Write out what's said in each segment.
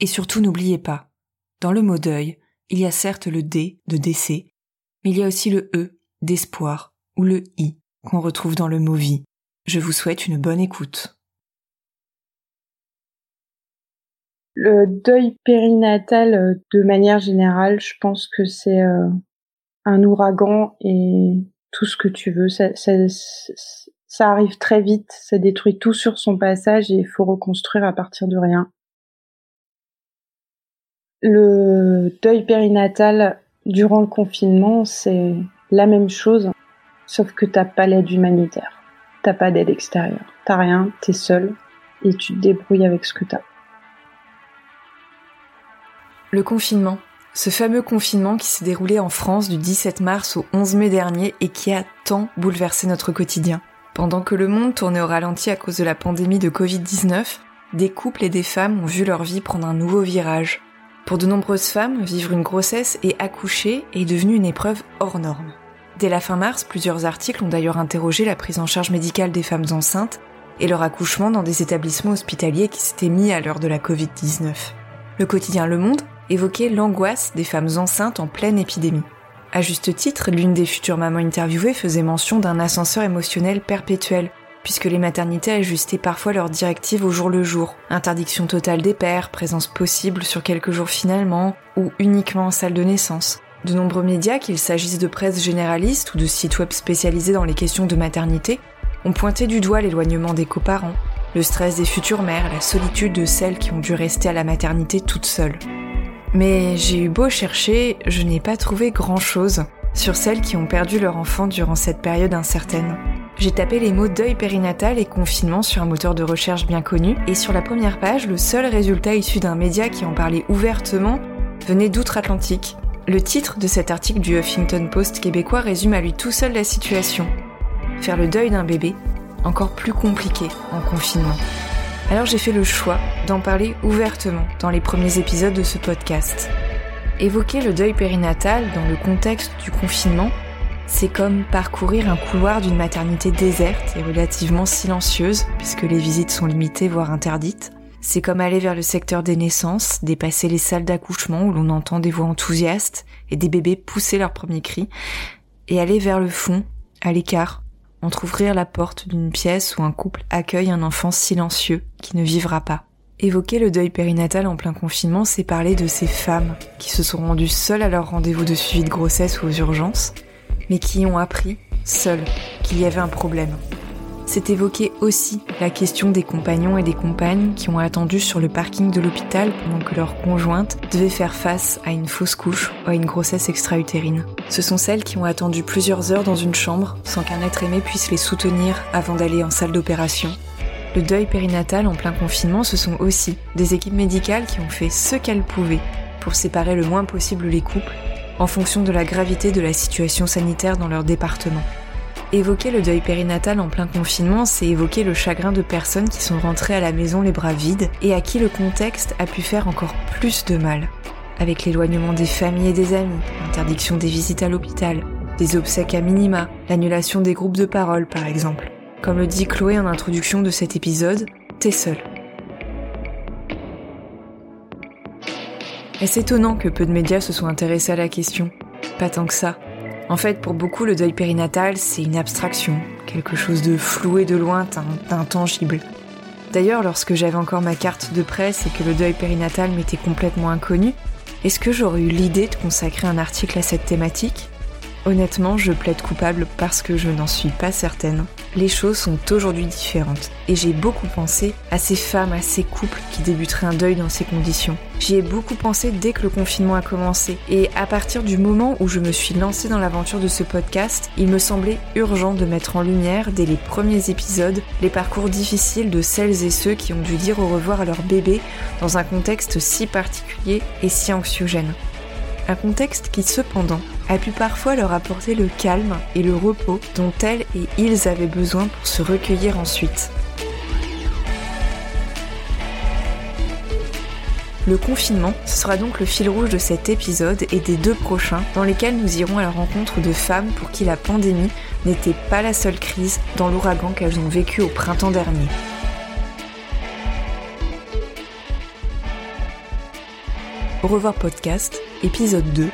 Et surtout n'oubliez pas, dans le mot deuil, il y a certes le D de décès, mais il y a aussi le E d'espoir ou le I qu'on retrouve dans le mot vie. Je vous souhaite une bonne écoute. Le deuil périnatal, euh, de manière générale, je pense que c'est euh, un ouragan et tout ce que tu veux. Ça, arrive très vite, ça détruit tout sur son passage et il faut reconstruire à partir de rien. Le deuil périnatal durant le confinement, c'est la même chose, sauf que t'as pas l'aide humanitaire. T'as pas d'aide extérieure. T'as rien, t'es seul et tu te débrouilles avec ce que t'as. Le confinement. Ce fameux confinement qui s'est déroulé en France du 17 mars au 11 mai dernier et qui a tant bouleversé notre quotidien. Pendant que le monde tournait au ralenti à cause de la pandémie de Covid-19, des couples et des femmes ont vu leur vie prendre un nouveau virage. Pour de nombreuses femmes, vivre une grossesse et accoucher est devenu une épreuve hors norme. Dès la fin mars, plusieurs articles ont d'ailleurs interrogé la prise en charge médicale des femmes enceintes et leur accouchement dans des établissements hospitaliers qui s'étaient mis à l'heure de la Covid-19. Le quotidien Le Monde évoquait l'angoisse des femmes enceintes en pleine épidémie. À juste titre, l'une des futures mamans interviewées faisait mention d'un ascenseur émotionnel perpétuel, puisque les maternités ajustaient parfois leurs directives au jour le jour. Interdiction totale des pères, présence possible sur quelques jours finalement, ou uniquement en salle de naissance. De nombreux médias, qu'il s'agisse de presse généraliste ou de sites web spécialisés dans les questions de maternité, ont pointé du doigt l'éloignement des coparents, le stress des futures mères, la solitude de celles qui ont dû rester à la maternité toutes seules. Mais j'ai eu beau chercher, je n'ai pas trouvé grand-chose sur celles qui ont perdu leur enfant durant cette période incertaine. J'ai tapé les mots deuil périnatal et confinement sur un moteur de recherche bien connu, et sur la première page, le seul résultat issu d'un média qui en parlait ouvertement venait d'outre-Atlantique. Le titre de cet article du Huffington Post québécois résume à lui tout seul la situation. Faire le deuil d'un bébé, encore plus compliqué en confinement. Alors j'ai fait le choix d'en parler ouvertement dans les premiers épisodes de ce podcast. Évoquer le deuil périnatal dans le contexte du confinement, c'est comme parcourir un couloir d'une maternité déserte et relativement silencieuse, puisque les visites sont limitées voire interdites. C'est comme aller vers le secteur des naissances, dépasser les salles d'accouchement où l'on entend des voix enthousiastes et des bébés pousser leurs premiers cris, et aller vers le fond, à l'écart, ouvrir la porte d'une pièce où un couple accueille un enfant silencieux qui ne vivra pas. Évoquer le deuil périnatal en plein confinement, c'est parler de ces femmes qui se sont rendues seules à leur rendez-vous de suivi de grossesse ou aux urgences, mais qui ont appris, seules, qu'il y avait un problème, c'est évoquer aussi la question des compagnons et des compagnes qui ont attendu sur le parking de l'hôpital pendant que leur conjointe devait faire face à une fausse couche ou à une grossesse extra-utérine. Ce sont celles qui ont attendu plusieurs heures dans une chambre sans qu'un être aimé puisse les soutenir avant d'aller en salle d'opération. Le deuil périnatal en plein confinement, ce sont aussi des équipes médicales qui ont fait ce qu'elles pouvaient pour séparer le moins possible les couples en fonction de la gravité de la situation sanitaire dans leur département. Évoquer le deuil périnatal en plein confinement, c'est évoquer le chagrin de personnes qui sont rentrées à la maison les bras vides et à qui le contexte a pu faire encore plus de mal. Avec l'éloignement des familles et des amis, l'interdiction des visites à l'hôpital, des obsèques à minima, l'annulation des groupes de parole par exemple. Comme le dit Chloé en introduction de cet épisode, t'es seul. Est-ce étonnant que peu de médias se soient intéressés à la question? Pas tant que ça. En fait, pour beaucoup, le deuil périnatal, c'est une abstraction, quelque chose de flou et de lointain, d'intangible. D'ailleurs, lorsque j'avais encore ma carte de presse et que le deuil périnatal m'était complètement inconnu, est-ce que j'aurais eu l'idée de consacrer un article à cette thématique? Honnêtement, je plaide coupable parce que je n'en suis pas certaine. Les choses sont aujourd'hui différentes et j'ai beaucoup pensé à ces femmes, à ces couples qui débuteraient un deuil dans ces conditions. J'y ai beaucoup pensé dès que le confinement a commencé et à partir du moment où je me suis lancée dans l'aventure de ce podcast, il me semblait urgent de mettre en lumière dès les premiers épisodes les parcours difficiles de celles et ceux qui ont dû dire au revoir à leur bébé dans un contexte si particulier et si anxiogène. Un contexte qui cependant a pu parfois leur apporter le calme et le repos dont elles et ils avaient besoin pour se recueillir ensuite. Le confinement, sera donc le fil rouge de cet épisode et des deux prochains dans lesquels nous irons à la rencontre de femmes pour qui la pandémie n'était pas la seule crise dans l'ouragan qu'elles ont vécu au printemps dernier. Au revoir podcast, épisode 2.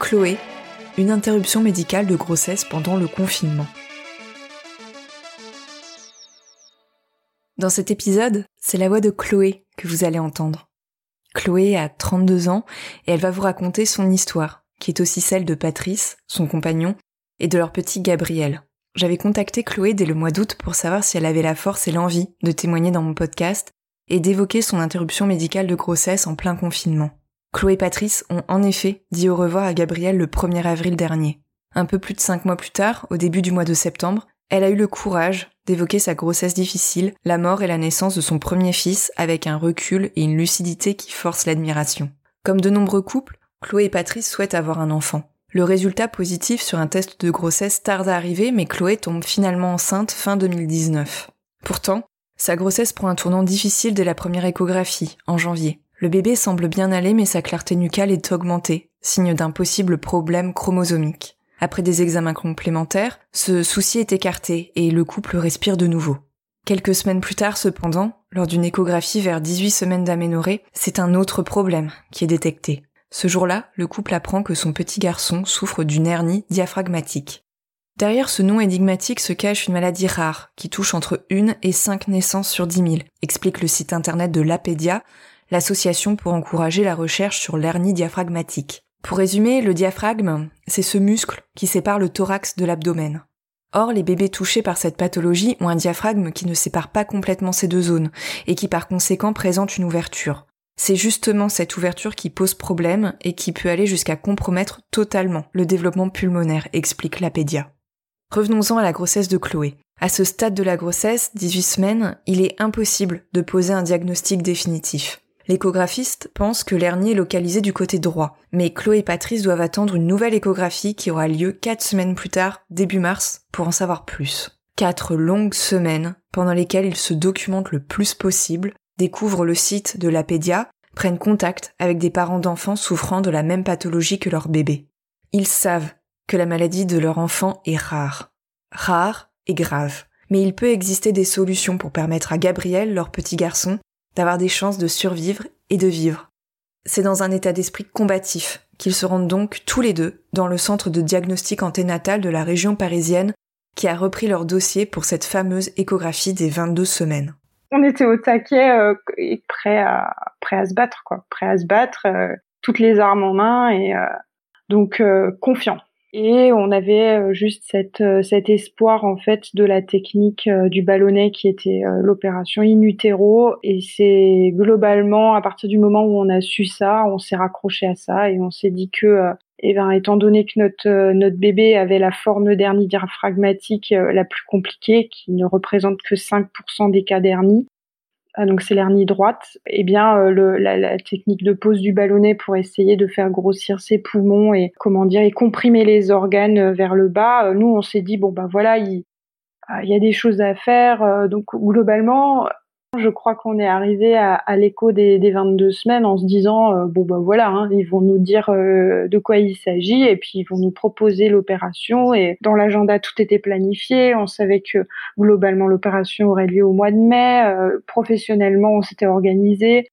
Chloé, une interruption médicale de grossesse pendant le confinement. Dans cet épisode, c'est la voix de Chloé que vous allez entendre. Chloé a 32 ans et elle va vous raconter son histoire, qui est aussi celle de Patrice, son compagnon, et de leur petit Gabriel. J'avais contacté Chloé dès le mois d'août pour savoir si elle avait la force et l'envie de témoigner dans mon podcast, et d'évoquer son interruption médicale de grossesse en plein confinement. Chloé et Patrice ont en effet dit au revoir à Gabriel le 1er avril dernier. Un peu plus de cinq mois plus tard, au début du mois de septembre, elle a eu le courage d'évoquer sa grossesse difficile, la mort et la naissance de son premier fils avec un recul et une lucidité qui forcent l'admiration. Comme de nombreux couples, Chloé et Patrice souhaitent avoir un enfant. Le résultat positif sur un test de grossesse tarde à arriver, mais Chloé tombe finalement enceinte fin 2019. Pourtant, sa grossesse prend un tournant difficile dès la première échographie, en janvier. Le bébé semble bien aller mais sa clarté nucale est augmentée, signe d'un possible problème chromosomique. Après des examens complémentaires, ce souci est écarté et le couple respire de nouveau. Quelques semaines plus tard cependant, lors d'une échographie vers 18 semaines d'aménorrhée, c'est un autre problème qui est détecté. Ce jour-là, le couple apprend que son petit garçon souffre d'une hernie diaphragmatique. Derrière ce nom énigmatique se cache une maladie rare qui touche entre une et cinq naissances sur dix mille, explique le site internet de l'Apédia, l'association pour encourager la recherche sur l'hernie diaphragmatique. Pour résumer, le diaphragme, c'est ce muscle qui sépare le thorax de l'abdomen. Or, les bébés touchés par cette pathologie ont un diaphragme qui ne sépare pas complètement ces deux zones et qui par conséquent présente une ouverture. C'est justement cette ouverture qui pose problème et qui peut aller jusqu'à compromettre totalement le développement pulmonaire, explique l'Apédia. Revenons-en à la grossesse de Chloé. À ce stade de la grossesse, 18 semaines, il est impossible de poser un diagnostic définitif. L'échographiste pense que l'hernie est localisée du côté droit, mais Chloé et Patrice doivent attendre une nouvelle échographie qui aura lieu 4 semaines plus tard, début mars, pour en savoir plus. Quatre longues semaines pendant lesquelles ils se documentent le plus possible, découvrent le site de la Pédia, prennent contact avec des parents d'enfants souffrant de la même pathologie que leur bébé. Ils savent que la maladie de leur enfant est rare. Rare et grave. Mais il peut exister des solutions pour permettre à Gabriel, leur petit garçon, d'avoir des chances de survivre et de vivre. C'est dans un état d'esprit combatif qu'ils se rendent donc tous les deux dans le centre de diagnostic anténatal de la région parisienne qui a repris leur dossier pour cette fameuse échographie des 22 semaines. On était au taquet euh, et prêt à, se battre, quoi. Prêt à se battre, euh, toutes les armes en main et euh, donc confiant. Et on avait euh, juste euh, cet espoir en fait de la technique euh, du ballonnet qui était l'opération in utero. Et c'est globalement à partir du moment où on a su ça, on s'est raccroché à ça et on s'est dit que eh ben, étant donné que notre, bébé avait la forme d'hernie diaphragmatique la plus compliquée, qui ne représente que 5% des cas d'hernie, donc c'est l'hernie droite, eh bien euh, le, la, la, technique de pose du ballonnet pour essayer de faire grossir ses poumons et comment dire et comprimer les organes euh, vers le bas. Euh, nous on s'est dit bon ben voilà il, il y a des choses à faire. Donc globalement je crois qu'on est arrivé à, l'écho des, des, 22 semaines en se disant euh, bon ben voilà, hein, ils vont nous dire euh, de quoi il s'agit et puis ils vont nous proposer l'opération. Et dans l'agenda tout était planifié. On savait que globalement l'opération aurait lieu au mois de mai. Euh, professionnellement, on s'était organisé.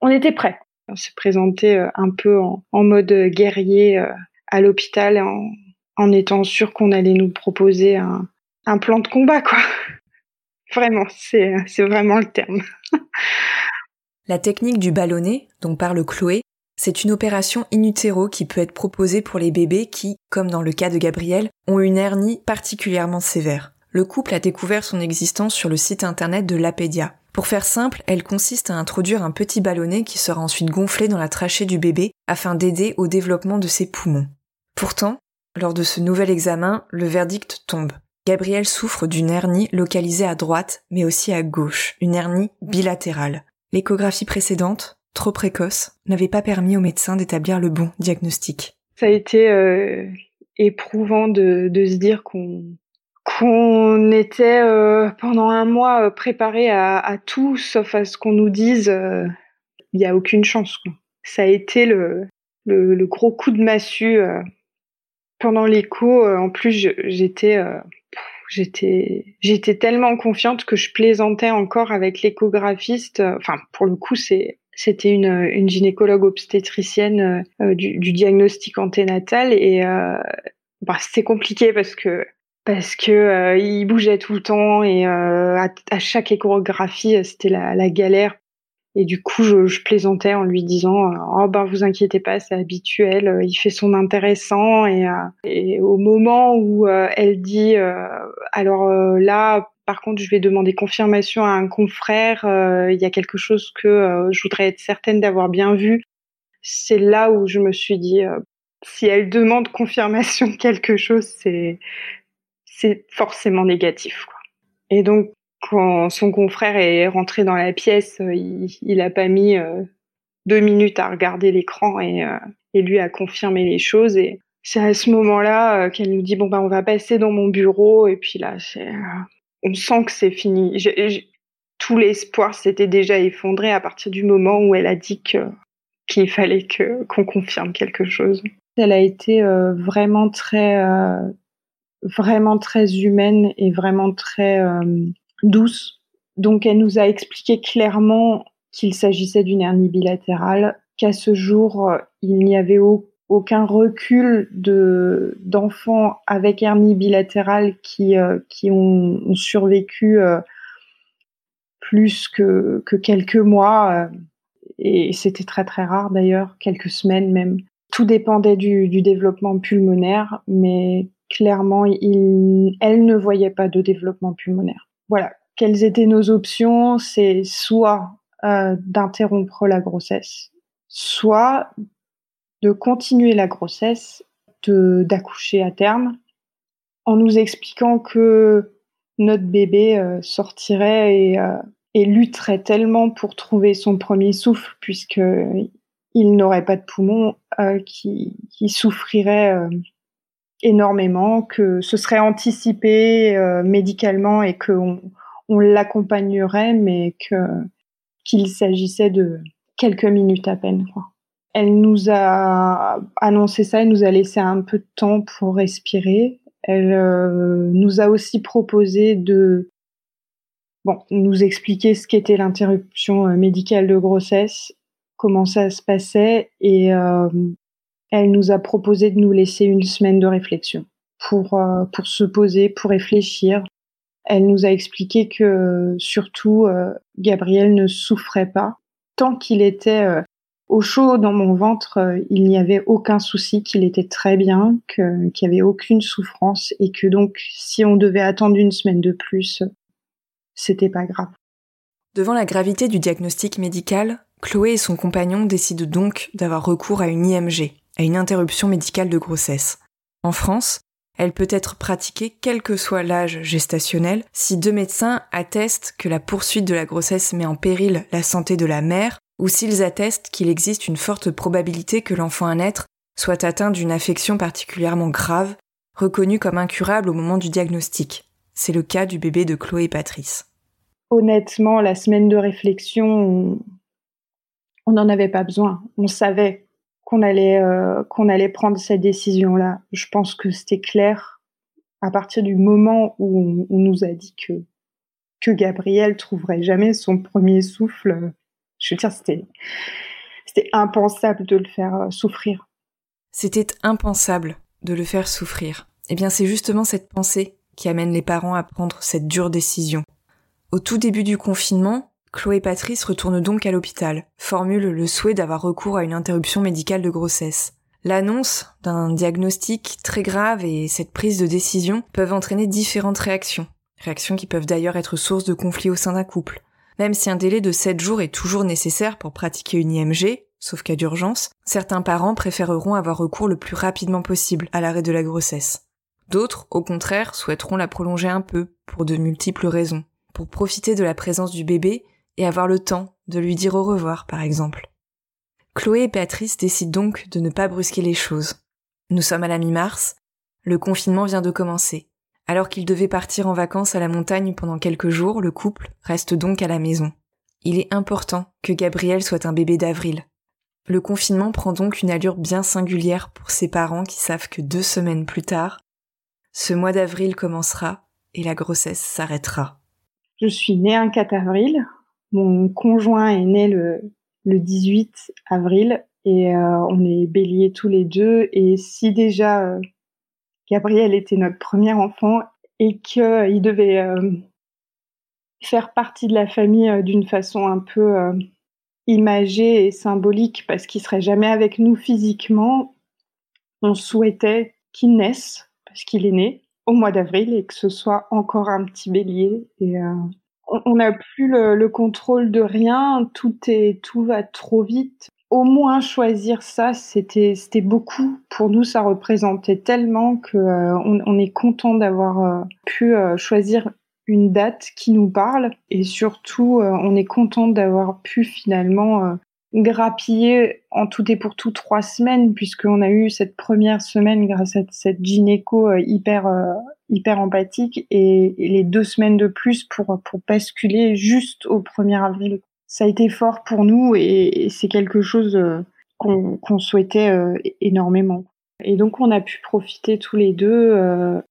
On était prêt. On s'est présenté un peu en, mode guerrier à l'hôpital en, en étant sûr qu'on allait nous proposer un, un plan de combat quoi. Vraiment, c'est vraiment le terme. La technique du ballonnet, dont parle Chloé, c'est une opération in utero qui peut être proposée pour les bébés qui, comme dans le cas de Gabriel, ont une hernie particulièrement sévère. Le couple a découvert son existence sur le site internet de l'Apédia. Pour faire simple, elle consiste à introduire un petit ballonnet qui sera ensuite gonflé dans la trachée du bébé afin d'aider au développement de ses poumons. Pourtant, lors de ce nouvel examen, le verdict tombe. Gabriel souffre d'une hernie localisée à droite, mais aussi à gauche, une hernie bilatérale. L'échographie précédente, trop précoce, n'avait pas permis au médecin d'établir le bon diagnostic. Ça a été euh, éprouvant de, se dire qu'on était euh, pendant un mois euh, préparé à, tout, sauf à ce qu'on nous dise il n'y a aucune chance. Ça a été le, le, gros coup de massue pendant l'écho. en plus, j'étais j'étais j'étais tellement confiante que je plaisantais encore avec l'échographiste. Enfin, pour le coup, c'est c'était une, une gynécologue obstétricienne euh, du, du, diagnostic anténatal. Et euh, bah, c'était compliqué parce que parce que euh, il bougeait tout le temps. Et euh, à, à, chaque échographie c'était la, la, galère et du coup je, je plaisantais en lui disant oh ben vous inquiétez pas c'est habituel il fait son intéressant et, et au moment où elle dit alors là par contre, je vais demander confirmation à un confrère. Euh, il y a quelque chose que euh, je voudrais être certaine d'avoir bien vu. C'est là où je me suis dit, euh, si elle demande confirmation de quelque chose, c'est forcément négatif. Et donc, quand son confrère est rentré dans la pièce, il, il a pas mis deux minutes à regarder l'écran et, et lui a confirmé les choses. Et c'est à ce moment-là qu'elle nous dit bon bah on va passer dans mon bureau. Et puis là, on sent que c'est fini. tout l'espoir s'était déjà effondré à partir du moment où elle a dit qu'il fallait que qu'on confirme quelque chose. Elle a été euh, vraiment très euh, vraiment très humaine et vraiment très euh, douce. Donc elle nous a expliqué clairement qu'il s'agissait d'une hernie bilatérale, qu'à ce jour il n'y avait aucun recul de d'enfants avec hernie bilatérale qui euh, qui ont, ont survécu euh, plus que que quelques mois euh, et c'était très très rare d'ailleurs quelques semaines même tout dépendait du, du développement pulmonaire mais clairement il, elle ne voyait pas de développement pulmonaire voilà quelles étaient nos options? C'est soit d'interrompre la grossesse soit de continuer la grossesse, d'accoucher à terme, en nous expliquant que notre bébé euh, sortirait et, euh, et, lutterait tellement pour trouver son premier souffle, puisque il n'aurait pas de poumon, euh, qui, qui, souffrirait énormément, que ce serait anticipé médicalement et qu'on on, l'accompagnerait, mais que qu'il s'agissait de quelques minutes à peine. Elle nous a annoncé ça, elle nous a laissé un peu de temps pour respirer. Elle euh, nous a aussi proposé de bon, nous expliquer ce qu'était l'interruption euh, médicale de grossesse, comment ça se passait, et euh, elle nous a proposé de nous laisser une semaine de réflexion pour, pour se poser, pour réfléchir. Elle nous a expliqué que surtout Gabriel ne souffrait pas tant qu'il était au chaud dans mon ventre, euh, il n'y avait aucun souci, qu'il était très bien, qu'il n'y avait aucune souffrance et que donc si on devait attendre une semaine de plus, c'était pas grave. Devant la gravité du diagnostic médical, Chloé et son compagnon décident donc d'avoir recours à une IMG, à une interruption médicale de grossesse. En France, elle peut être pratiquée quel que soit l'âge gestationnel si deux médecins attestent que la poursuite de la grossesse met en péril la santé de la mère ou s'ils attestent qu'il existe une forte probabilité que l'enfant à naître soit atteint d'une affection particulièrement grave, reconnue comme incurable au moment du diagnostic. C'est le cas du bébé de Chloé et Patrice. Honnêtement, la semaine de réflexion, on n'en avait pas besoin. On savait qu'on allait, euh, allait prendre cette décision-là. Je pense que c'était clair à partir du moment où on, nous a dit que, que Gabriel trouverait jamais son premier souffle je veux dire, c'était, c'était impensable de le faire euh, souffrir. C'était impensable de le faire souffrir. Eh bien, c'est justement cette pensée qui amène les parents à prendre cette dure décision. Au tout début du confinement, Chloé Patrice retournent donc à l'hôpital, formulent le souhait d'avoir recours à une interruption médicale de grossesse. L'annonce d'un diagnostic très grave et cette prise de décision peuvent entraîner différentes réactions, réactions qui peuvent d'ailleurs être source de conflits au sein d'un couple. Même si un délai de 7 jours est toujours nécessaire pour pratiquer une IMG, sauf cas d'urgence, certains parents préféreront avoir recours le plus rapidement possible à l'arrêt de la grossesse. D'autres, au contraire, souhaiteront la prolonger un peu, pour de multiples raisons, pour profiter de la présence du bébé et avoir le temps de lui dire au revoir, par exemple. Chloé et Patrice décident donc de ne pas brusquer les choses. Nous sommes à la mi-mars, le confinement vient de commencer. Alors qu'ils devaient partir en vacances à la montagne pendant quelques jours, le couple reste donc à la maison. Il est important que Gabriel soit un bébé d'avril. Le confinement prend donc une allure bien singulière pour ses parents qui savent que deux semaines plus tard, ce mois d'avril commencera et la grossesse s'arrêtera. Je suis née un 4 avril, mon conjoint est né le, le 18 avril et euh, on est béliers tous les deux. Et si déjà euh, Gabriel était notre premier enfant et qu'il euh, devait faire partie de la famille d'une façon un peu imagée et symbolique parce qu'il serait jamais avec nous physiquement, on souhaitait qu'il naisse parce qu'il est né au mois d'avril et que ce soit encore un petit bélier et on n'a plus le, contrôle de rien, tout est, tout va trop vite. Au moins choisir ça, c'était, c'était beaucoup. Pour nous, ça représentait tellement que euh, on, est content d'avoir euh, pu euh, choisir une date qui nous parle et surtout, on est content d'avoir pu finalement grappiller en tout et pour tout trois semaines puisqu'on a eu cette première semaine grâce à cette gynéco euh, hyper euh, hyper empathique et, les deux semaines de plus pour pour basculer juste au 1er avril. Ça a été fort pour nous et, c'est quelque chose euh, qu'on souhaitait énormément. Et donc on a pu profiter tous les deux.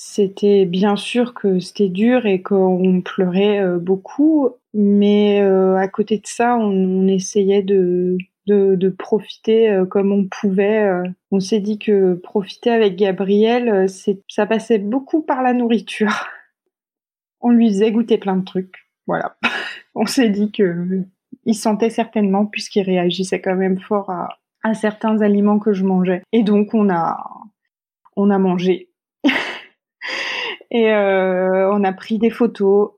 C'était bien sûr que c'était dur et qu'on pleurait beaucoup, mais euh, à côté de ça, on, essayait de, de, profiter euh, comme on pouvait. Euh. On s'est dit que profiter avec Gabriel, ça passait beaucoup par la nourriture. On lui faisait goûter plein de trucs. Voilà. on s'est dit que il sentait certainement puisqu'il réagissait quand même fort à, à certains aliments que je mangeais. Et donc on a on a mangé. Et on a pris des photos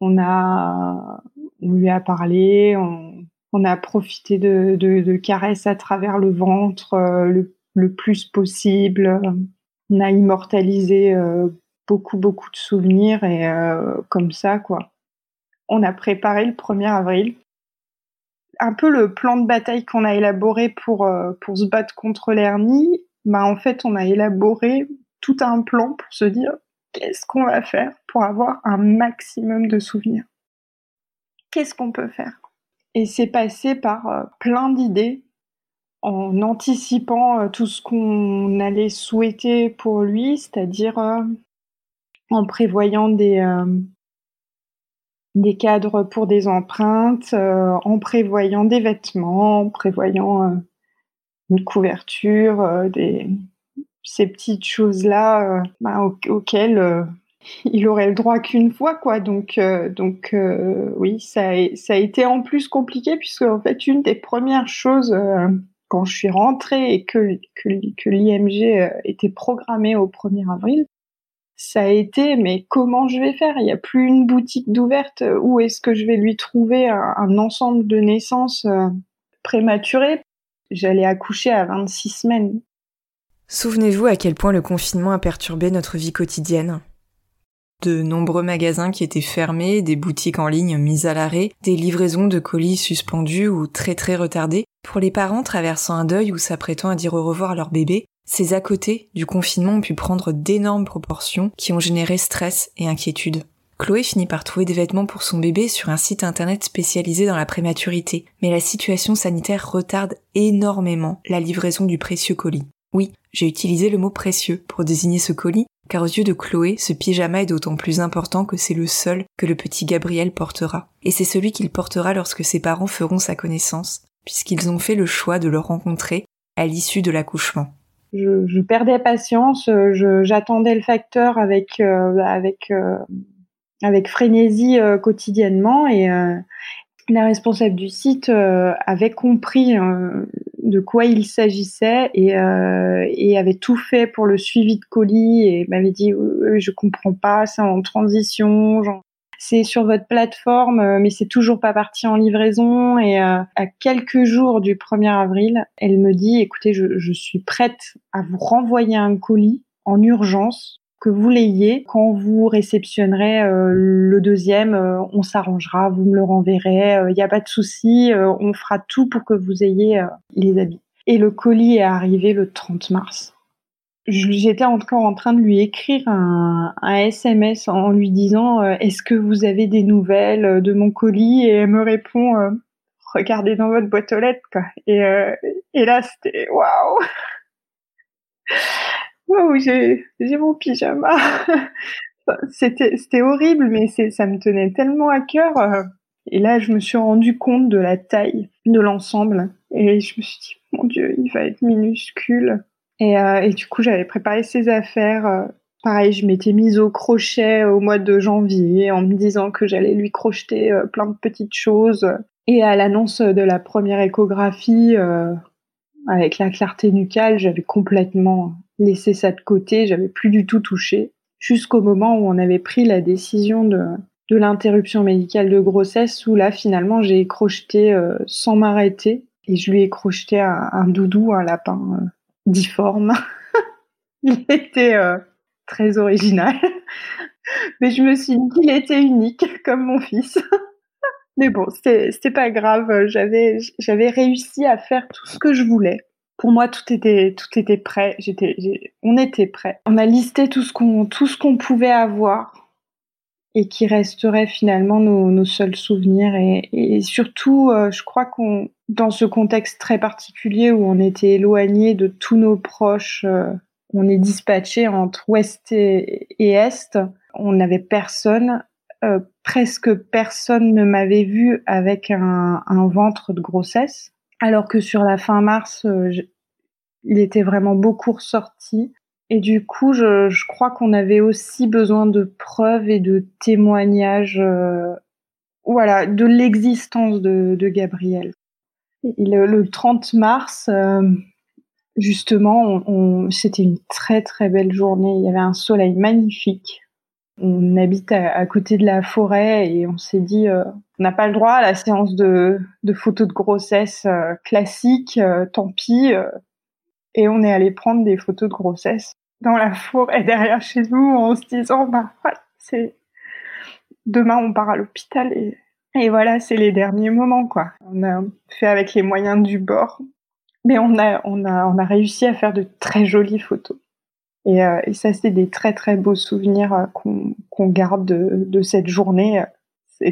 on a, on lui a parlé, on, on a profité de, de, de, caresses à travers le ventre euh, le, le, plus possible. On a immortalisé euh, beaucoup, beaucoup de souvenirs et euh, comme ça, quoi. On a préparé le 1er avril. Un peu le plan de bataille qu'on a élaboré pour, pour se battre contre l'hernie, bah, en fait, on a élaboré tout un plan pour se dire qu'est-ce qu'on va faire pour avoir un maximum de souvenirs? Qu'est-ce qu'on peut faire? Et c'est passé par euh, plein d'idées en anticipant euh, tout ce qu'on allait souhaiter pour lui, c'est-à-dire euh, en prévoyant des, des cadres pour des empreintes, en prévoyant des vêtements, en prévoyant une couverture, des, ces petites choses-là euh, bah, auxquelles euh, il aurait le droit qu'une fois, quoi. Donc, euh, donc oui, ça a, ça a été en plus compliqué puisque en fait une des premières choses quand je suis rentrée et que l'IMG était programmée au 1er avril, ça a été mais comment je vais faire? Il n'y a plus une boutique d'ouverte. Où est-ce que je vais lui trouver un, un ensemble de naissances prématurées? J'allais accoucher à 26 semaines. Souvenez-vous à quel point le confinement a perturbé notre vie quotidienne. De nombreux magasins qui étaient fermés, des boutiques en ligne mises à l'arrêt, des livraisons de colis suspendus ou très très retardées. Pour les parents traversant un deuil ou s'apprêtant à dire au revoir à leur bébé, ces à côté du confinement ont pu prendre d'énormes proportions qui ont généré stress et inquiétude. Chloé finit par trouver des vêtements pour son bébé sur un site internet spécialisé dans la prématurité, mais la situation sanitaire retarde énormément la livraison du précieux colis. Oui, j'ai utilisé le mot précieux pour désigner ce colis, car aux yeux de Chloé, ce pyjama est d'autant plus important que c'est le seul que le petit Gabriel portera. Et c'est celui qu'il portera lorsque ses parents feront sa connaissance, puisqu'ils ont fait le choix de le rencontrer à l'issue de l'accouchement. Je, perdais patience, j'attendais le facteur avec, euh, avec euh, avec frénésie quotidiennement et la responsable du site avait compris de quoi il s'agissait et, et, avait tout fait pour le suivi de colis et m'avait dit je comprends pas c'est en transition c'est sur votre plateforme, euh, mais c'est toujours pas parti en livraison. Et euh, à quelques jours du 1er avril, elle me dit, écoutez, je, je suis prête à vous renvoyer un colis en urgence que vous l'ayez. Quand vous réceptionnerez euh, le deuxième, on s'arrangera, vous me le renverrez, il n'y a pas de souci, on fera tout pour que vous ayez les habits. Et le colis est arrivé le 30 mars j'étais encore en train de lui écrire un, SMS en lui disant euh, Est-ce que vous avez des nouvelles euh, de mon colis? Et elle me répond euh, Regardez dans votre boîte aux lettres. Quoi. Et, et là, c'était waouh Waouh, j'ai mon pyjama C'était horrible, mais ça me tenait tellement à cœur. Et là, je me suis rendu compte de la taille de l'ensemble. Et je me suis dit Mon Dieu, il va être minuscule. Et, euh, et du coup, j'avais préparé ses affaires. Euh, pareil, je m'étais mise au crochet au mois de janvier en me disant que j'allais lui crocheter euh, plein de petites choses. Et à l'annonce de la première échographie, avec la clarté nucale, j'avais complètement laissé ça de côté, j'avais plus du tout touché, jusqu'au moment où on avait pris la décision de, de l'interruption médicale de grossesse, où là finalement j'ai crocheté sans m'arrêter, et je lui ai crocheté un, un doudou, un lapin difforme. il était euh, très original. Mais je me suis dit qu'il était unique, comme mon fils. Mais bon, c'était pas grave. J'avais réussi à faire tout ce que je voulais. Pour moi, tout était tout était prêt. J'étais, on était prêt. On a listé tout ce qu'on tout ce qu'on pouvait avoir et qui resterait finalement nos, nos seuls souvenirs. Et, et surtout, euh, je crois qu'on dans ce contexte très particulier où on était éloigné de tous nos proches, euh, on est dispatché entre ouest et, est, on n'avait personne, euh, presque personne ne m'avait vu avec un, ventre de grossesse, alors que sur la fin mars, euh, il était vraiment beaucoup ressorti. Et du coup, je, crois qu'on avait aussi besoin de preuves et de témoignages, voilà, de l'existence de, Gabriel le, 30 mars, euh, justement, c'était une très très belle journée. Il y avait un soleil magnifique. On habite à, côté de la forêt et on s'est dit, euh, on n'a pas le droit à la séance de, photos de grossesse euh, classique, tant pis. et on est allé prendre des photos de grossesse dans la forêt derrière chez nous en se disant, bah c'est demain on part à l'hôpital et voilà, c'est les derniers moments, quoi. On a fait avec les moyens du bord, mais on a réussi à faire de très jolies photos. Et, euh, et ça, c'est des très très beaux souvenirs euh, qu'on garde de, cette journée.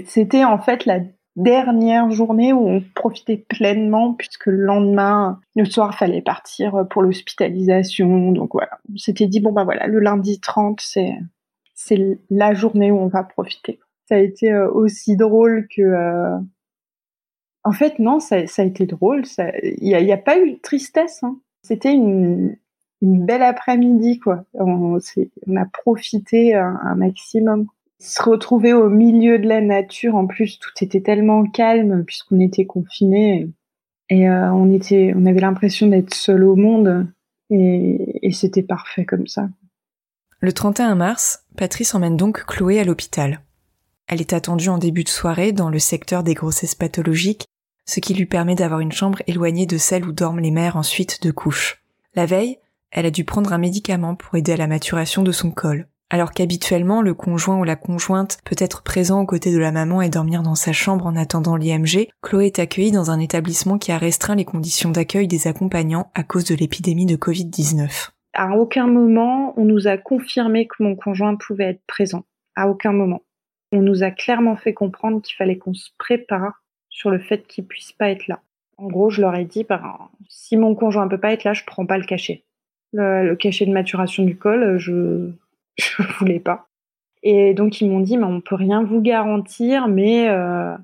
C'était en fait la dernière journée où on profitait pleinement puisque le lendemain, le soir, fallait partir pour l'hospitalisation. Donc voilà, on s'était dit bon bah voilà, le lundi 30, c'est la journée où on va profiter ça a été euh, aussi drôle que. En fait, non, ça, a été drôle. Il n'y a, pas eu de tristesse. Hein. C'était une, une belle après-midi, quoi. On, a profité un, un, maximum. Se retrouver au milieu de la nature, en plus, tout était tellement calme puisqu'on était confinés et euh, on avait l'impression d'être seul au monde et, et c'était parfait comme ça. Le 31 mars, Patrice emmène donc Chloé à l'hôpital. Elle est attendue en début de soirée dans le secteur des grossesses pathologiques, ce qui lui permet d'avoir une chambre éloignée de celle où dorment les mères ensuite de couche. La veille, elle a dû prendre un médicament pour aider à la maturation de son col. Alors qu'habituellement, le conjoint ou la conjointe peut être présent aux côtés de la maman et dormir dans sa chambre en attendant l'IMG, Chloé est accueillie dans un établissement qui a restreint les conditions d'accueil des accompagnants à cause de l'épidémie de Covid-19. À aucun moment, on nous a confirmé que mon conjoint pouvait être présent. À aucun moment on nous a clairement fait comprendre qu'il fallait qu'on se prépare sur le fait qu'il puisse pas être là. En gros, je leur ai dit, bah, si mon conjoint peut pas être là, je prends pas le cachet. Le, cachet de maturation du col, je je voulais pas. Et donc ils m'ont dit, mais on peut rien vous garantir, mais euh,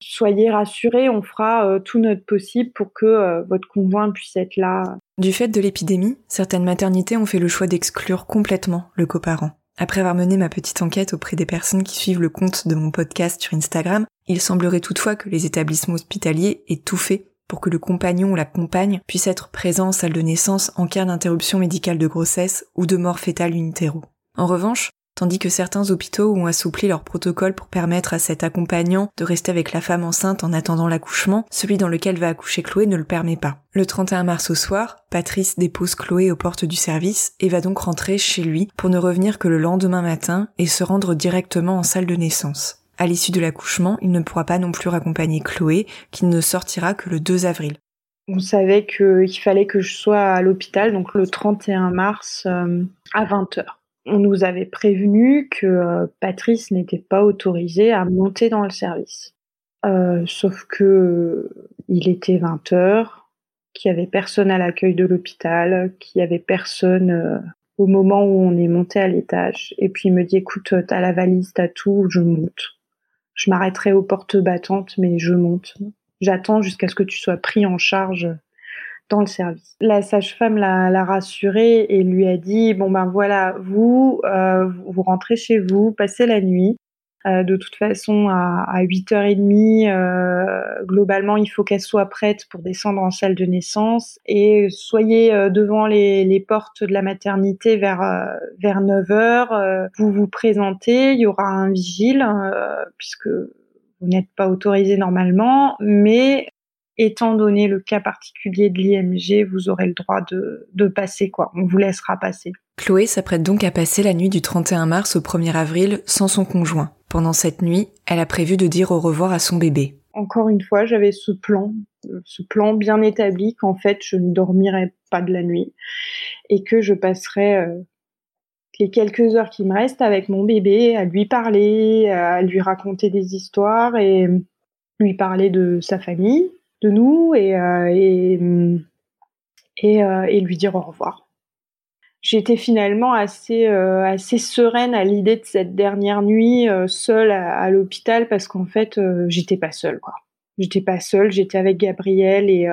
soyez rassurés, on fera euh, tout notre possible pour que euh, votre conjoint puisse être là. Du fait de l'épidémie, certaines maternités ont fait le choix d'exclure complètement le coparent. Après avoir mené ma petite enquête auprès des personnes qui suivent le compte de mon podcast sur Instagram, il semblerait toutefois que les établissements hospitaliers aient tout fait pour que le compagnon ou la compagne puisse être présent en salle de naissance en cas d'interruption médicale de grossesse ou de mort fétale in utero. En revanche, tandis que certains hôpitaux ont assoupli leur protocole pour permettre à cet accompagnant de rester avec la femme enceinte en attendant l'accouchement, celui dans lequel va accoucher Chloé ne le permet pas. Le 31 mars au soir, Patrice dépose Chloé aux portes du service et va donc rentrer chez lui pour ne revenir que le lendemain matin et se rendre directement en salle de naissance. À l'issue de l'accouchement, il ne pourra pas non plus raccompagner Chloé, qui ne sortira que le 2 avril. On savait qu'il fallait que je sois à l'hôpital, donc le 31 mars euh, à 20h on nous avait prévenu que euh, Patrice n'était pas autorisé à monter dans le service. Euh, sauf que il était 20 heures, qu'il y avait personne à l'accueil de l'hôpital, qu'il y avait personne au moment où on est monté à l'étage. Et puis il me dit écoute, t'as la valise, t'as tout, je monte. Je m'arrêterai aux portes battantes, mais je monte. J'attends jusqu'à ce que tu sois pris en charge dans le service. La sage-femme l'a rassuré et lui a dit bon ben voilà vous euh, vous rentrez chez vous, passez la nuit. Euh, de toute façon à, à 8h30 euh, globalement il faut qu'elle soit prête pour descendre en salle de naissance et soyez euh, devant les, portes de la maternité vers euh, vers 9h vous vous présentez il y aura un vigile puisque vous n'êtes pas autorisé normalement mais étant donné le cas particulier de l'IMG, vous aurez le droit de, de passer, quoi. On vous laissera passer. Chloé s'apprête donc à passer la nuit du 31 mars au 1er avril sans son conjoint. Pendant cette nuit, elle a prévu de dire au revoir à son bébé. Encore une fois, j'avais ce plan, ce plan bien établi qu'en fait, je ne dormirais pas de la nuit et que je passerais euh, les quelques heures qui me restent avec mon bébé à lui parler, à lui raconter des histoires et lui parler de sa famille, de nous et, euh, euh, et, lui dire au revoir. J'étais finalement assez, euh, assez sereine à l'idée de cette dernière nuit seule à, l'hôpital parce qu'en fait, j'étais pas seule. Quoi. J'étais pas seule, j'étais avec Gabriel et,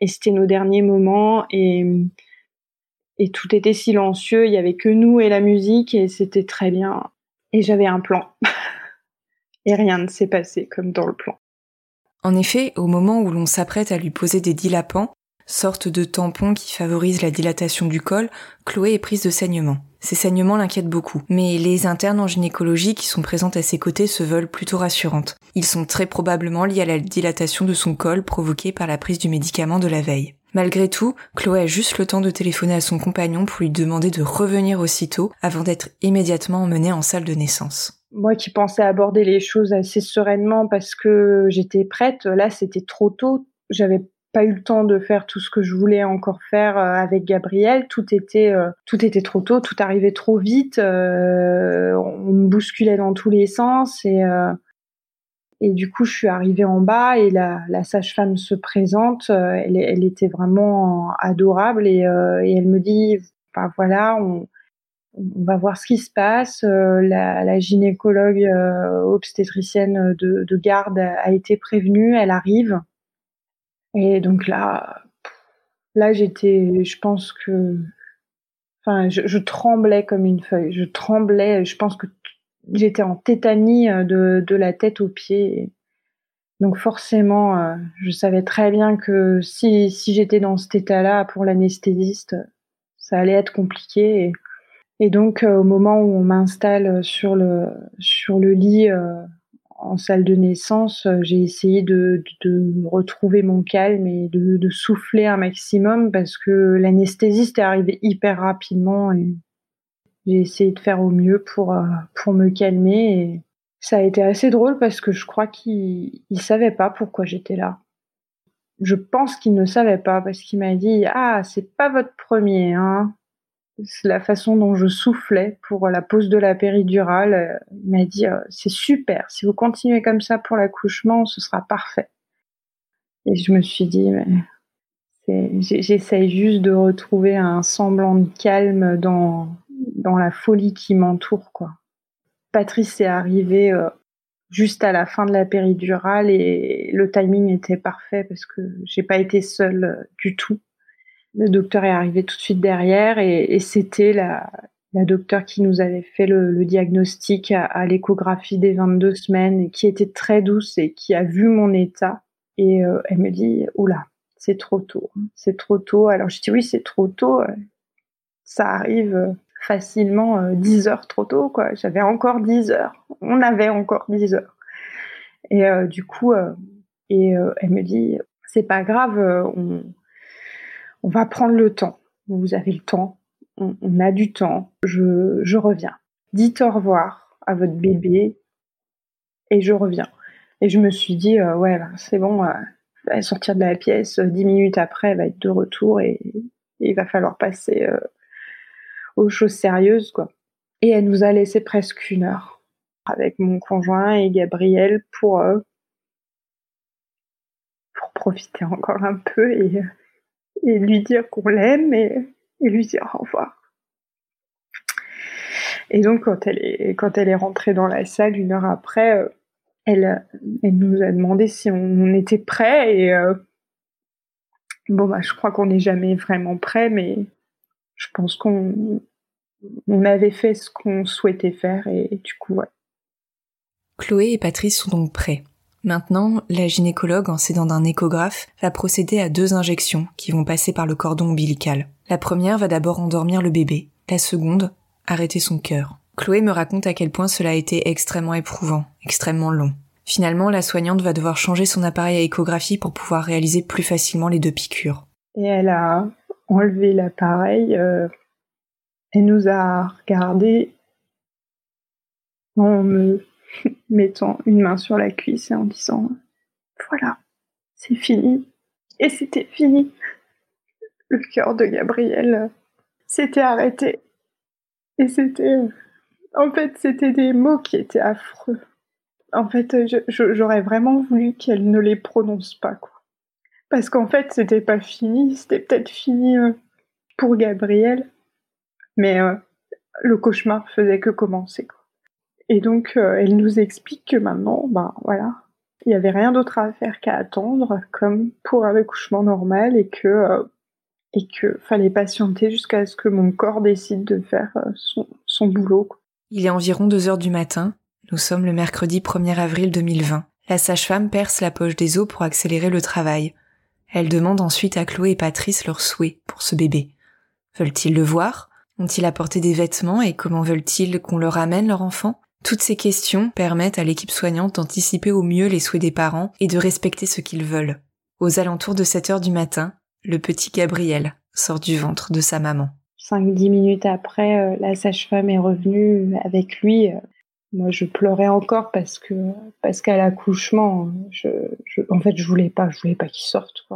et c'était nos derniers moments et, et tout était silencieux. Il y avait que nous et la musique et c'était très bien. Et j'avais un plan. et rien ne s'est passé comme dans le plan. En effet, au moment où l'on s'apprête à lui poser des dilapants, sorte de tampons qui favorisent la dilatation du col, Chloé est prise de saignements. Ces saignements l'inquiètent beaucoup, mais les internes en gynécologie qui sont présentes à ses côtés se veulent plutôt rassurantes. Ils sont très probablement liés à la dilatation de son col provoquée par la prise du médicament de la veille. Malgré tout, Chloé a juste le temps de téléphoner à son compagnon pour lui demander de revenir aussitôt avant d'être immédiatement emmenée en salle de naissance moi qui pensais aborder les choses assez sereinement parce que j'étais prête, là c'était trop tôt. J'avais pas eu le temps de faire tout ce que je voulais encore faire euh, avec Gabriel. Tout était, euh, tout était trop tôt, tout arrivait trop vite. Euh, on me bousculait dans tous les sens et et du coup je suis arrivée en bas et la, la sage-femme se présente. Elle, elle, était vraiment adorable et, et elle me dit, bah voilà, on, on va voir ce qui se passe. Euh, la, la, gynécologue euh, obstétricienne de, de, garde a été prévenue, elle arrive. Et donc là, là j'étais, je pense que, enfin, je, tremblais comme une feuille. Je tremblais. Je pense que j'étais en tétanie euh, de, la tête aux pieds. Donc forcément, je savais très bien que si, j'étais dans cet état-là pour l'anesthésiste, ça allait être compliqué. Et, donc, euh, au moment où on m'installe sur le, sur le lit euh, en salle de naissance, euh, j'ai essayé de, retrouver mon calme et de, souffler un maximum parce que l'anesthésiste est arrivé hyper rapidement et j'ai essayé de faire au mieux pour, pour me calmer. Ça a été assez drôle parce que je crois qu'il ne savait pas pourquoi j'étais là. Je pense qu'il ne savait pas parce qu'il m'a dit Ah, c'est pas votre premier, hein la façon dont je soufflais pour la pose de la péridurale. Euh, il m'a dit euh, c'est super, si vous continuez comme ça pour l'accouchement, ce sera parfait. Et je me suis dit mais j'essaye juste de retrouver un semblant de calme dans la folie qui m'entoure quoi. Patrice est arrivé euh, juste à la fin de la péridurale et le timing était parfait parce que j'ai pas été seule du tout. Le docteur est arrivé tout de suite derrière et, c'était la, la docteure qui nous avait fait le, diagnostic à, l'échographie des 22 semaines et qui était très douce et qui a vu mon état. Et euh, elle me dit, oula, c'est trop tôt, hein, c'est trop tôt. Alors je dis oui, c'est trop tôt. Ça arrive facilement 10 heures trop tôt, quoi. J'avais encore 10 heures. On avait encore 10 heures. Et du coup, et elle me dit, c'est pas grave, on, on va prendre le temps. Vous avez le temps, on, a du temps, je, reviens. Dites au revoir à votre bébé et je reviens. Et je me suis dit, euh, ouais, bah, c'est bon, euh, elle va sortir de la pièce, euh, dix minutes après, elle va être de retour et, il va falloir passer aux choses sérieuses, quoi. Et elle nous a laissé presque une heure avec mon conjoint et Gabriel pour, profiter encore un peu et lui dire qu'on l'aime et, lui dire au revoir. Et donc quand elle est quand elle est rentrée dans la salle une heure après, euh, elle elle nous a demandé si on, était prêt et euh, bon bah je crois qu'on n'est jamais vraiment prêt, mais je pense qu'on on avait fait ce qu'on souhaitait faire et, du coup ouais. Chloé et Patrice sont donc prêts. Maintenant, la gynécologue, en s'aidant d'un échographe, va procéder à deux injections qui vont passer par le cordon ombilical. La première va d'abord endormir le bébé, la seconde, arrêter son cœur. Chloé me raconte à quel point cela a été extrêmement éprouvant, extrêmement long. Finalement, la soignante va devoir changer son appareil à échographie pour pouvoir réaliser plus facilement les deux piqûres. Et elle a enlevé l'appareil, euh, elle nous a regardé en me mettant une main sur la cuisse et en disant voilà, c'est fini. Et c'était fini. Le cœur de Gabriel s'était arrêté. Et c'était. En fait, c'était des mots qui étaient affreux. En fait, j'aurais vraiment voulu qu'elle ne les prononce pas, quoi. Parce qu'en fait, c'était pas fini. C'était peut-être fini euh, pour Gabriel. Mais euh, le cauchemar faisait que commencer. Et donc, euh, elle nous explique que maintenant, ben voilà, il n'y avait rien d'autre à faire qu'à attendre, comme pour un accouchement normal, et que euh, et que fallait patienter jusqu'à ce que mon corps décide de faire euh, son, boulot. Il est environ 2 heures du matin. Nous sommes le mercredi 1er avril 2020. La sage-femme perce la poche des os pour accélérer le travail. Elle demande ensuite à Chloé et Patrice leur souhait pour ce bébé. Veulent-ils le voir? Ont-ils apporté des vêtements et comment veulent-ils qu'on leur amène leur enfant? Toutes ces questions permettent à l'équipe soignante d'anticiper au mieux les souhaits des parents et de respecter ce qu'ils veulent. Aux alentours de 7 heures du matin, le petit Gabriel sort du ventre de sa maman. Cinq, dix minutes après, euh, la sage-femme est revenue avec lui. Moi, je pleurais encore parce que parce qu'à l'accouchement, en fait, je voulais pas, je voulais pas qu'il sorte.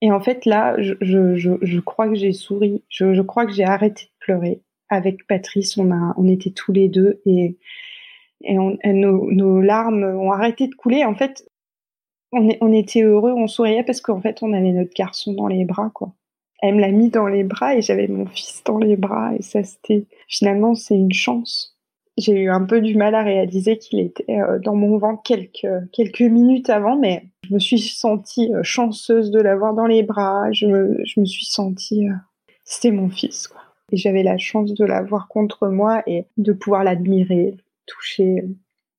Et en fait, là, je, je, je crois que j'ai souri. Je, je crois que j'ai arrêté de pleurer. Avec Patrice, on a, on était tous les deux et et, nos, larmes ont arrêté de couler. En fait, on, était heureux, on souriait parce qu'en fait, on avait notre garçon dans les bras, quoi. Elle me l'a mis dans les bras et j'avais mon fils dans les bras et ça, c'était finalement, c'est une chance. J'ai eu un peu du mal à réaliser qu'il était euh, dans mon ventre quelques quelques minutes avant, mais je me suis sentie euh, chanceuse de l'avoir dans les bras. Je me, je me suis sentie, euh, c'était mon fils. Et j'avais la chance de l'avoir contre moi et de pouvoir l'admirer, toucher,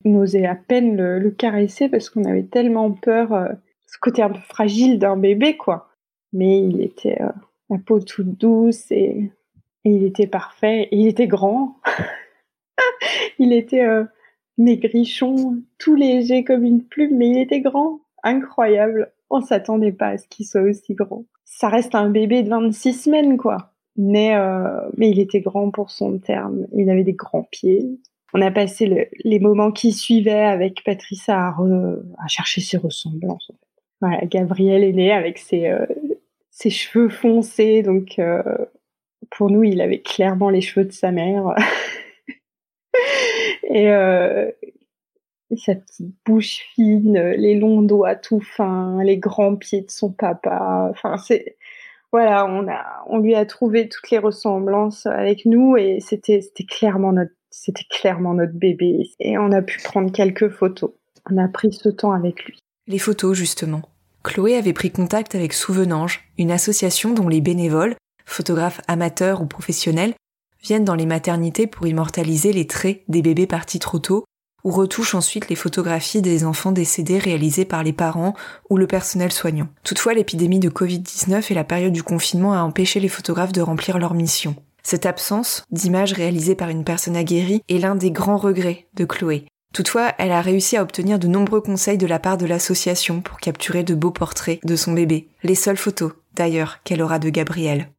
n'osait à peine le, caresser parce qu'on avait tellement peur, euh, ce côté un peu fragile d'un bébé, quoi. Mais il était euh, la peau toute douce et, il était parfait. Il était grand. il était euh, maigrichon, tout léger comme une plume, mais il était grand, incroyable. On s'attendait pas à ce qu'il soit aussi grand. Ça reste un bébé de 26 semaines, quoi. Mais, mais il était grand pour son terme. Il avait des grands pieds, on a passé les moments qui suivaient avec Patricia à, chercher ses ressemblances. Voilà, Gabriel est né avec ses, euh, cheveux foncés, donc euh, pour nous, il avait clairement les cheveux de sa mère. Euh, et, sa petite bouche fine, les longs doigts tout fins, les grands pieds de son papa. Enfin, c'est voilà, on lui a trouvé toutes les ressemblances avec nous et c'était clairement notre c'était clairement notre bébé et on a pu prendre quelques photos. On a pris ce temps avec lui. Les photos, justement. Chloé avait pris contact avec Souvenange, une association dont les bénévoles, photographes amateurs ou professionnels, viennent dans les maternités pour immortaliser les traits des bébés partis trop tôt, ou retouchent ensuite les photographies des enfants décédés réalisées par les parents ou le personnel soignant. Toutefois, l'épidémie de Covid-19 et la période du confinement a empêché les photographes de remplir leur mission. Cette absence d'images réalisées par une personne aguerrie est l'un des grands regrets de Chloé. Toutefois, elle a réussi à obtenir de nombreux conseils de la part de l'association pour capturer de beaux portraits de son bébé, les seules photos, d'ailleurs, qu'elle aura de Gabriel.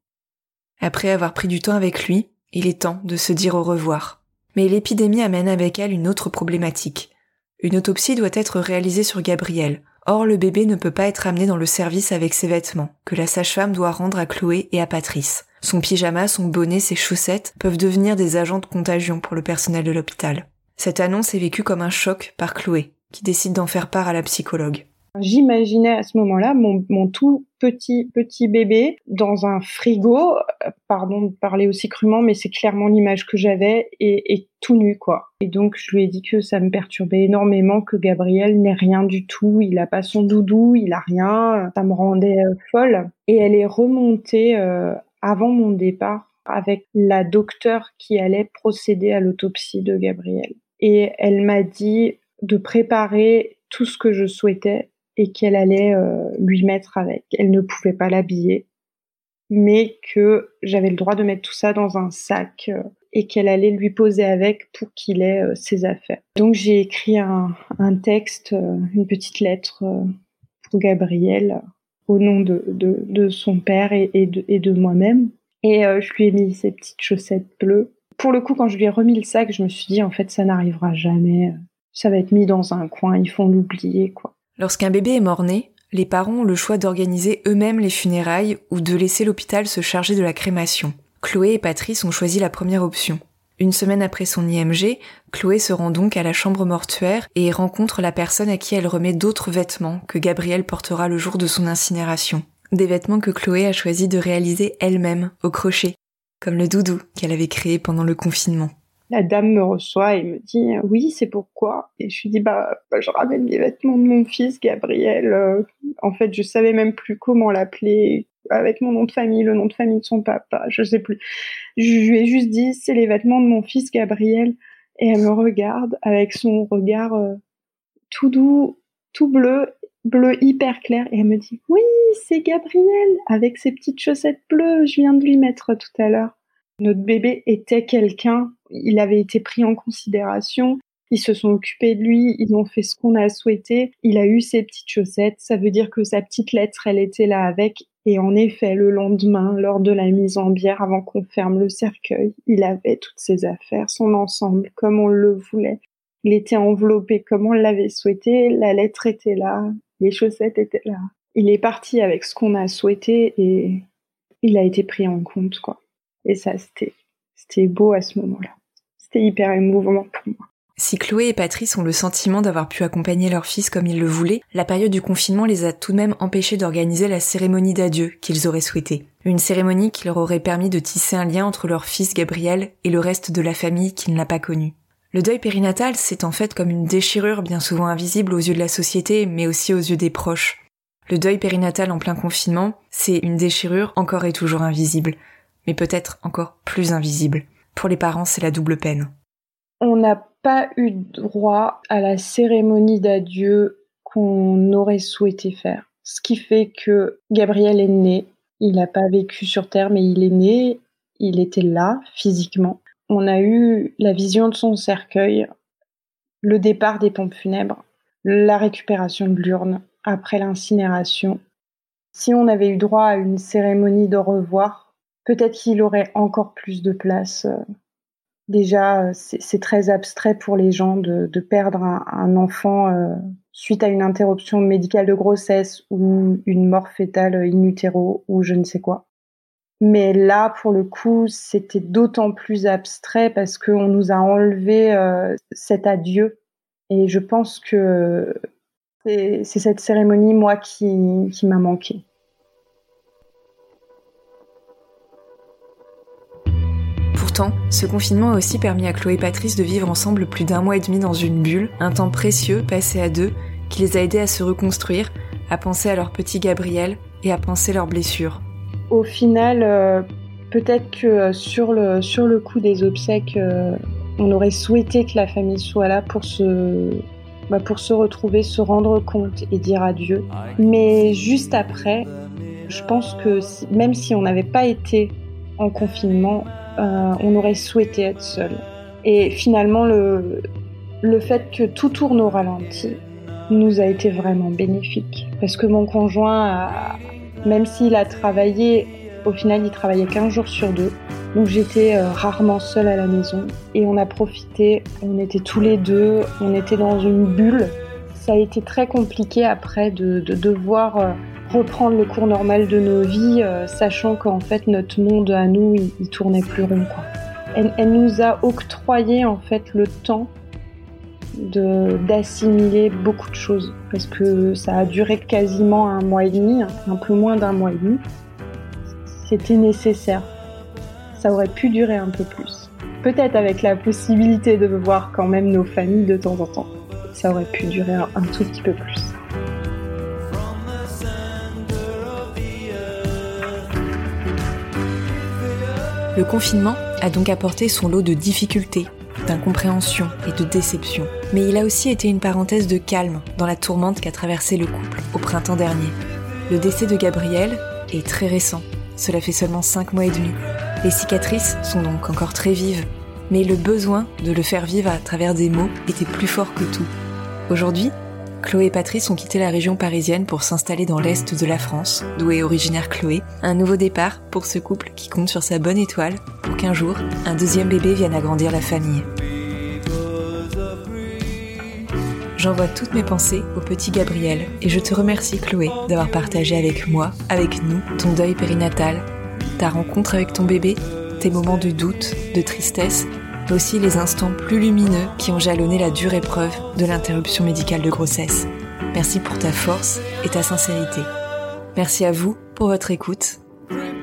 Après avoir pris du temps avec lui, il est temps de se dire au revoir. Mais l'épidémie amène avec elle une autre problématique. Une autopsie doit être réalisée sur Gabriel. Or, le bébé ne peut pas être amené dans le service avec ses vêtements, que la sage-femme doit rendre à Chloé et à Patrice. Son pyjama, son bonnet, ses chaussettes peuvent devenir des agents de contagion pour le personnel de l'hôpital. Cette annonce est vécue comme un choc par Chloé, qui décide d'en faire part à la psychologue. J'imaginais à ce moment-là mon, tout petit petit bébé dans un frigo, pardon de parler aussi crûment, mais c'est clairement l'image que j'avais et, tout nu quoi. Et donc je lui ai dit que ça me perturbait énormément que Gabriel n'ait rien du tout, il a pas son doudou, il a rien, ça me rendait euh, folle. Et elle est remontée euh, avant mon départ avec la docteure qui allait procéder à l'autopsie de Gabriel. Et elle m'a dit de préparer tout ce que je souhaitais et qu'elle allait euh, lui mettre avec. Elle ne pouvait pas l'habiller, mais que j'avais le droit de mettre tout ça dans un sac euh, et qu'elle allait lui poser avec pour qu'il ait euh, ses affaires. Donc j'ai écrit un, un texte, une petite lettre pour Gabriel au nom de, de, son père et, de, et de moi-même. Et je lui ai mis ses petites chaussettes bleues. Pour le coup, quand je lui ai remis le sac, je me suis dit, en fait, ça n'arrivera jamais. Ça va être mis dans un coin, ils font l'oublier, quoi. Lorsqu'un bébé est mort-né, les parents ont le choix d'organiser eux-mêmes les funérailles ou de laisser l'hôpital se charger de la crémation. Chloé et Patrice ont choisi la première option. Une semaine après son IMG, Chloé se rend donc à la chambre mortuaire et rencontre la personne à qui elle remet d'autres vêtements que Gabriel portera le jour de son incinération. Des vêtements que Chloé a choisi de réaliser elle-même, au crochet, comme le doudou qu'elle avait créé pendant le confinement. La dame me reçoit et me dit oui c'est pourquoi? Et je lui dis bah, bah, je ramène les vêtements de mon fils Gabriel. Euh, en fait je savais même plus comment l'appeler avec mon nom de famille le nom de famille de son papa je sais plus. Je lui ai juste dit c'est les vêtements de mon fils Gabriel. Et elle me regarde avec son regard euh, tout doux tout bleu bleu hyper clair. Et elle me dit oui c'est Gabriel avec ses petites chaussettes bleues. Je viens de lui mettre tout à l'heure. Notre bébé était quelqu'un, il avait été pris en considération, ils se sont occupés de lui, ils ont fait ce qu'on a souhaité, il a eu ses petites chaussettes, ça veut dire que sa petite lettre, elle était là avec, et en effet, le lendemain, lors de la mise en bière, avant qu'on ferme le cercueil, il avait toutes ses affaires, son ensemble, comme on le voulait. Il était enveloppé comme on l'avait souhaité, la lettre était là, les chaussettes étaient là. Il est parti avec ce qu'on a souhaité et il a été pris en compte, quoi. Et ça, c'était, c'était beau à ce moment-là. C'était hyper émouvant pour moi. Si Chloé et Patrice ont le sentiment d'avoir pu accompagner leur fils comme ils le voulaient, la période du confinement les a tout de même empêchés d'organiser la cérémonie d'adieu qu'ils auraient souhaité. Une cérémonie qui leur aurait permis de tisser un lien entre leur fils Gabriel et le reste de la famille qui ne l'a pas connu. Le deuil périnatal, c'est en fait comme une déchirure bien souvent invisible aux yeux de la société, mais aussi aux yeux des proches. Le deuil périnatal en plein confinement, c'est une déchirure encore et toujours invisible mais peut-être encore plus invisible. Pour les parents, c'est la double peine. On n'a pas eu droit à la cérémonie d'adieu qu'on aurait souhaité faire. Ce qui fait que Gabriel est né, il n'a pas vécu sur Terre, mais il est né, il était là physiquement. On a eu la vision de son cercueil, le départ des pompes funèbres, la récupération de l'urne après l'incinération. Si on avait eu droit à une cérémonie de revoir, peut-être qu'il aurait encore plus de place. Euh. Déjà, euh, c'est très abstrait pour les gens de, perdre un, enfant euh, suite à une interruption médicale de grossesse ou une mort fétale in utero ou je ne sais quoi. Mais là, pour le coup, c'était d'autant plus abstrait parce qu'on nous a enlevé cet adieu. Et je pense que c'est cette cérémonie, moi, qui m'a manqué. Ce confinement a aussi permis à Chloé et Patrice de vivre ensemble plus d'un mois et demi dans une bulle, un temps précieux passé à deux, qui les a aidés à se reconstruire, à penser à leur petit Gabriel et à penser leurs blessures. Au final, euh, peut-être que sur le, sur le coup des obsèques, on aurait souhaité que la famille soit là bah, pour se retrouver, se rendre compte et dire adieu. Mais juste après, je pense que même si on n'avait pas été en confinement, euh, on aurait souhaité être seul. Et finalement, le, le fait que tout tourne au ralenti nous a été vraiment bénéfique. Parce que mon conjoint, même s'il a travaillé, au final, il travaillait 15 jours sur deux. Donc j'étais euh, rarement seule à la maison et on a profité, on était tous les deux, on était dans une bulle. Ça a été très compliqué après de, de devoir euh, reprendre le cours normal de nos vies, euh, sachant qu'en fait notre monde à nous, il, tournait plus rond. Elle, nous a octroyé en fait le temps d'assimiler beaucoup de choses parce que ça a duré quasiment un mois et demi, un peu moins d'un mois et demi. C'était nécessaire ça aurait pu durer un peu plus. Peut-être avec la possibilité de voir quand même nos familles de temps en temps. Ça aurait pu durer un, tout petit peu plus. Le confinement a donc apporté son lot de difficultés, d'incompréhension et de déception. Mais il a aussi été une parenthèse de calme dans la tourmente qu'a traversé le couple au printemps dernier. Le décès de Gabriel est très récent. Cela fait seulement 5 mois et demi. Les cicatrices sont donc encore très vives, mais le besoin de le faire vivre à travers des mots était plus fort que tout. Aujourd'hui, Chloé et Patrice ont quitté la région parisienne pour s'installer dans l'est de la France, d'où est originaire Chloé. Un nouveau départ pour ce couple qui compte sur sa bonne étoile pour qu'un jour, un deuxième bébé vienne agrandir la famille. J'envoie toutes mes pensées au petit Gabriel et je te remercie Chloé d'avoir partagé avec moi, avec nous, ton deuil périnatal ta rencontre avec ton bébé, tes moments de doute, de tristesse, aussi les instants plus lumineux qui ont jalonné la dure épreuve de l'interruption médicale de grossesse. Merci pour ta force et ta sincérité. Merci à vous pour votre écoute.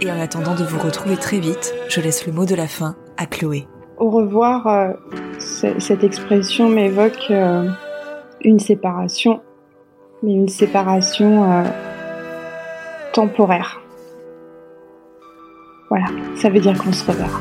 Et en attendant de vous retrouver très vite, je laisse le mot de la fin à Chloé. Au revoir, euh, cette expression m'évoque euh, une séparation, mais une séparation euh, temporaire. Voilà, ça veut dire qu'on se reverra.